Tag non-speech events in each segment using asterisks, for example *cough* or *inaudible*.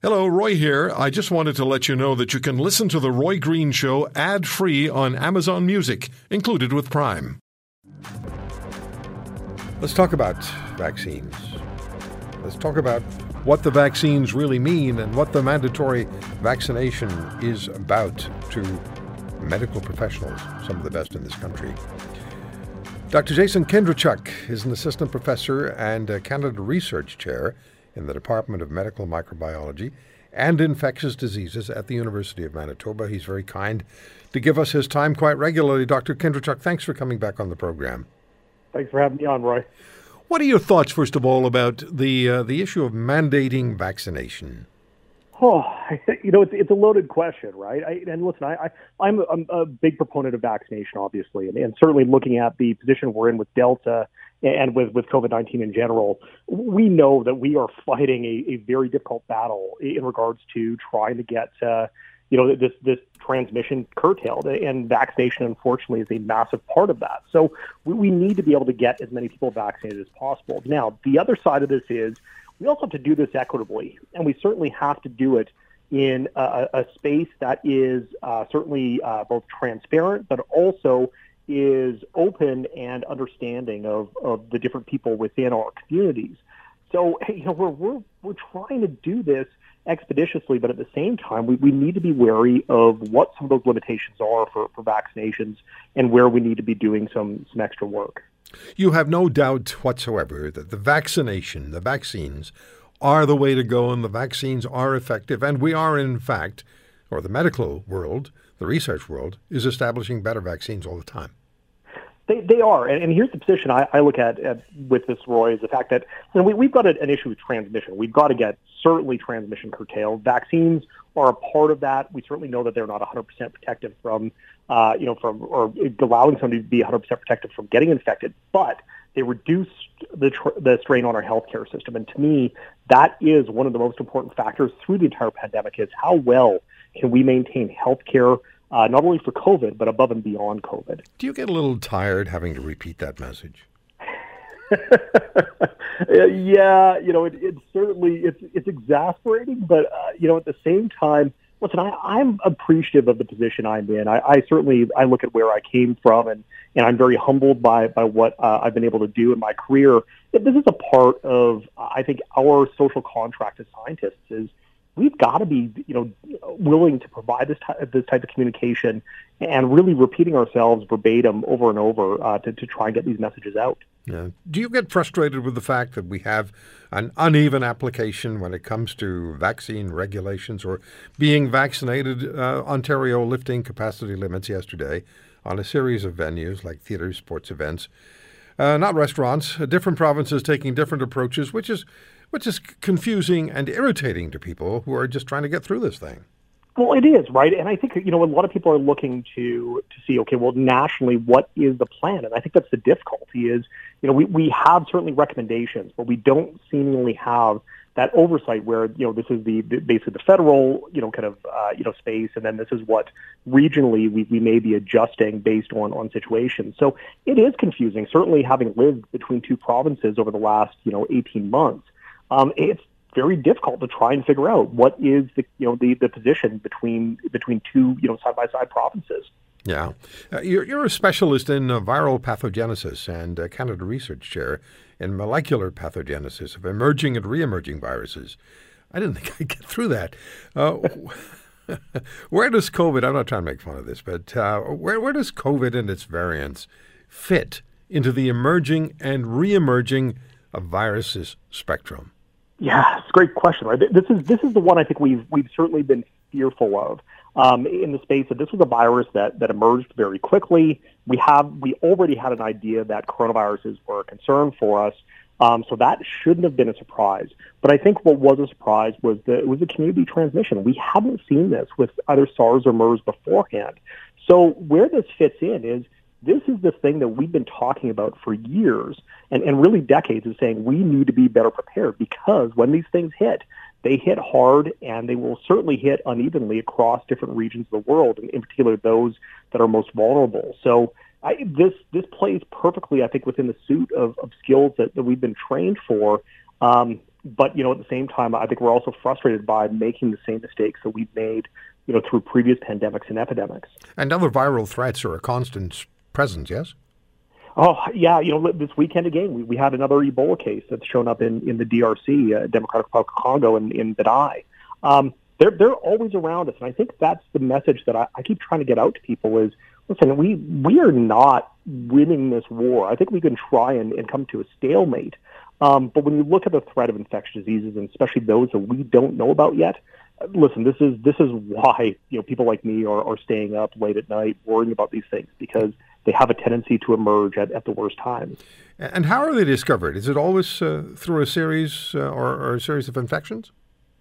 Hello, Roy here. I just wanted to let you know that you can listen to The Roy Green Show ad free on Amazon Music, included with Prime. Let's talk about vaccines. Let's talk about what the vaccines really mean and what the mandatory vaccination is about to medical professionals, some of the best in this country. Dr. Jason Kindrachuk is an assistant professor and Canada Research Chair in the Department of Medical Microbiology and Infectious Diseases at the University of Manitoba. He's very kind to give us his time quite regularly. Dr. Kindrachuk, thanks for coming back on the program. Thanks for having me on, Roy. What are your thoughts, first of all, about the uh, the issue of mandating vaccination? Oh, you know, it's, it's a loaded question, right? I, and listen, I, I, am a, I'm a big proponent of vaccination, obviously, and, and certainly looking at the position we're in with Delta and with, with COVID 19 in general, we know that we are fighting a, a very difficult battle in regards to trying to get, uh, you know, this, this transmission curtailed. And vaccination, unfortunately, is a massive part of that. So we, we need to be able to get as many people vaccinated as possible. Now, the other side of this is we also have to do this equitably, and we certainly have to do it in a, a space that is uh, certainly uh, both transparent, but also is open and understanding of, of the different people within our communities. So, you know, we're, we're, we're trying to do this expeditiously, but at the same time, we, we need to be wary of what some of those limitations are for, for vaccinations and where we need to be doing some, some extra work. You have no doubt whatsoever that the vaccination, the vaccines, are the way to go and the vaccines are effective. And we are, in fact, or the medical world, the research world, is establishing better vaccines all the time. They, they are, and, and here's the position I, I look at, at with this, Roy, is the fact that you know, we, we've got a, an issue with transmission. We've got to get certainly transmission curtailed. Vaccines are a part of that. We certainly know that they're not 100% protective from, uh, you know, from or allowing somebody to be 100% protected from getting infected, but they reduce the, tr- the strain on our healthcare system. And to me, that is one of the most important factors through the entire pandemic is how well can we maintain healthcare uh, not only for COVID, but above and beyond COVID. Do you get a little tired having to repeat that message? *laughs* yeah, you know, it, it's certainly it's it's exasperating, but uh, you know, at the same time, listen, I, I'm appreciative of the position I'm in. I, I certainly I look at where I came from, and and I'm very humbled by by what uh, I've been able to do in my career. This is a part of I think our social contract as scientists is we've got to be, you know, willing to provide this type, this type of communication and really repeating ourselves verbatim over and over uh, to, to try and get these messages out. Yeah. Do you get frustrated with the fact that we have an uneven application when it comes to vaccine regulations or being vaccinated? Uh, Ontario lifting capacity limits yesterday on a series of venues like theaters, sports events, uh, not restaurants. Different provinces taking different approaches, which is which is confusing and irritating to people who are just trying to get through this thing. Well, it is right, and I think you know a lot of people are looking to to see okay, well, nationally, what is the plan? And I think that's the difficulty is you know we we have certainly recommendations, but we don't seemingly have that oversight where you know this is the, the basically the federal you know kind of uh, you know space, and then this is what regionally we, we may be adjusting based on on situations. So it is confusing. Certainly, having lived between two provinces over the last you know 18 months um, it's very difficult to try and figure out what is the you know the, the position between between two you know side by side provinces. Yeah, uh, you're you're a specialist in uh, viral pathogenesis and uh, Canada Research Chair in molecular pathogenesis of emerging and re-emerging viruses. I didn't *laughs* think I'd get through that. Uh, *laughs* where does COVID? I'm not trying to make fun of this, but uh, where where does COVID and its variants fit into the emerging and re-emerging viruses spectrum? Yeah, it's a great question. Right, this is this is the one I think we've we've certainly been fearful of um, in the space that this was a virus that that emerged very quickly. We have we already had an idea that coronaviruses were a concern for us, um, so that shouldn't have been a surprise. But I think what was a surprise was that it was a community transmission. We hadn't seen this with either SARS or MERS beforehand. So where this fits in is this is the thing that we've been talking about for years and, and really decades is saying we need to be better prepared because when these things hit, they hit hard and they will certainly hit unevenly across different regions of the world, and in particular those that are most vulnerable. So I, this this plays perfectly, I think, within the suit of, of skills that, that we've been trained for. Um, but you know, at the same time, I think we're also frustrated by making the same mistakes that we've made, you know, through previous pandemics and epidemics. And other viral threats are a constant presence. Yes. Oh yeah, you know, this weekend again, we, we had another Ebola case that's shown up in, in the DRC, uh, Democratic Republic of Congo, and in, in. Um, they're they're always around us, and I think that's the message that I, I keep trying to get out to people is listen, we we are not winning this war. I think we can try and, and come to a stalemate. Um, but when you look at the threat of infectious diseases, and especially those that we don't know about yet, listen, this is this is why you know people like me are, are staying up late at night worrying about these things because they have a tendency to emerge at, at the worst times. And how are they discovered? Is it always uh, through a series uh, or, or a series of infections?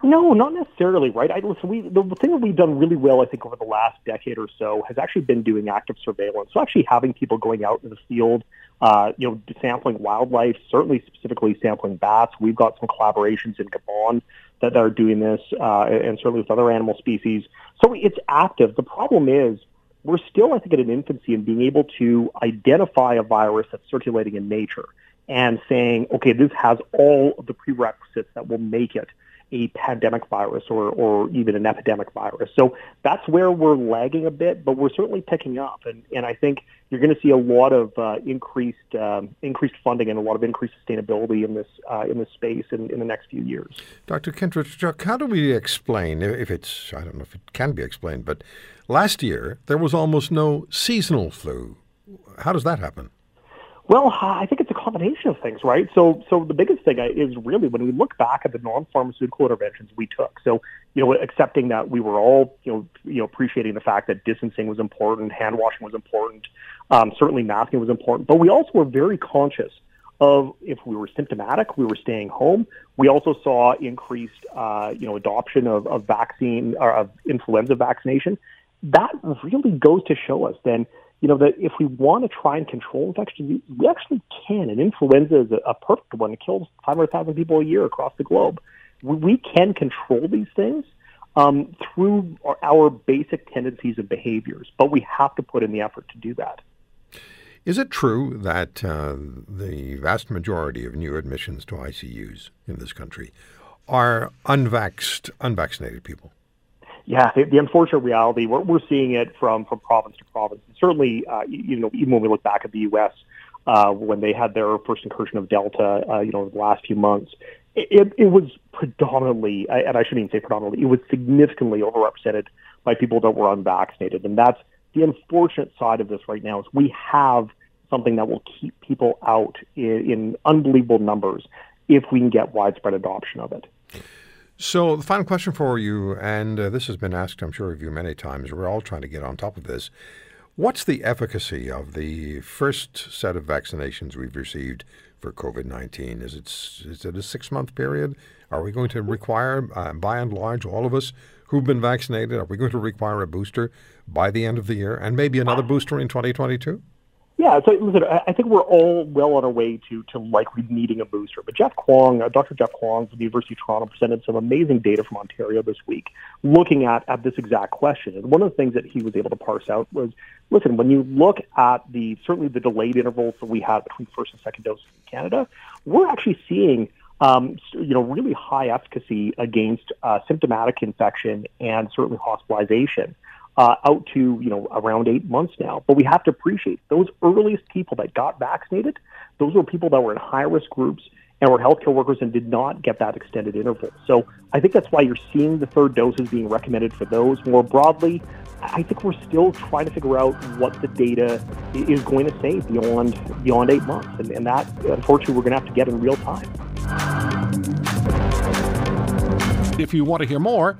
No, not necessarily, right? I, listen, we, the, thing that we've done really well, I think, over the last decade or so has actually been doing active surveillance. So actually having people going out in the field, uh, you know, sampling wildlife, certainly specifically sampling bats. We've got some collaborations in Gabon that are doing this, uh, and certainly with other animal species. So it's active. The problem is we're still, I think, at an infancy in being able to identify a virus that's circulating in nature and saying, okay, this has all of the prerequisites that will make it a pandemic virus or, or even an epidemic virus. So that's where we're lagging a bit, but we're certainly picking up. And, and I think you're going to see a lot of uh, increased um, increased funding and a lot of increased sustainability in this uh, in this space in, in the next few years. Dr. Kindrachuk, how do we explain, if it's, I don't know if it can be explained, but last year there was almost no seasonal flu. How does that happen? Well, I think it's combination of things, right? So, so the biggest thing is really when we look back at the non-pharmaceutical interventions we took. So, you know, accepting that we were all, you know, you know, appreciating the fact that distancing was important, hand washing was important, um, certainly masking was important, but we also were very conscious of if we were symptomatic, we were staying home. We also saw increased, uh, you know, adoption of, of vaccine or of influenza vaccination. That really goes to show us then you know, that if we want to try and control infection, we actually can. And influenza is a, a perfect one. It kills 500,000 people a year across the globe. We, we can control these things um, through our, our basic tendencies and behaviors, but we have to put in the effort to do that. Is it true that uh, the vast majority of new admissions to ICUs in this country are unvaxxed, unvaccinated people? Yeah, the, the, unfortunate reality, we're, we're seeing it from, from province to province. And certainly, uh, you know, even when we look back at the U.S., uh, when they had their first incursion of Delta, uh, you know, the last few months, it, it was predominantly, and I shouldn't even say predominantly, it was significantly overrepresented by people that were unvaccinated. And that's the unfortunate side of this right now is we have something that will keep people out in, in unbelievable numbers if we can get widespread adoption of it. So, the final question for you, and uh, this has been asked, I'm sure, of you many times. We're all trying to get on top of this. What's the efficacy of the first set of vaccinations we've received for COVID 19? Is it, is it a six month period? Are we going to require, uh, by and large, all of us who've been vaccinated, are we going to require a booster by the end of the year and maybe another booster in 2022? Yeah, so listen, I think we're all well on our way to to likely needing a booster. But Jeff Kwong, uh, Dr. Jeff Kwong from the University of Toronto, presented some amazing data from Ontario this week, looking at at this exact question. And one of the things that he was able to parse out was, listen, when you look at the certainly the delayed intervals that we have between first and second doses in Canada, we're actually seeing um, you know, really high efficacy against uh, symptomatic infection and certainly hospitalization uh, out to you know around eight months now. But we have to appreciate those earliest people that got vaccinated. Those were people that were in high risk groups and were healthcare workers and did not get that extended interval. So I think that's why you're seeing the third doses being recommended for those. More broadly, I think we're still trying to figure out what the data is going to say beyond beyond eight months, and, and that unfortunately we're going to have to get in real time. If you want to hear more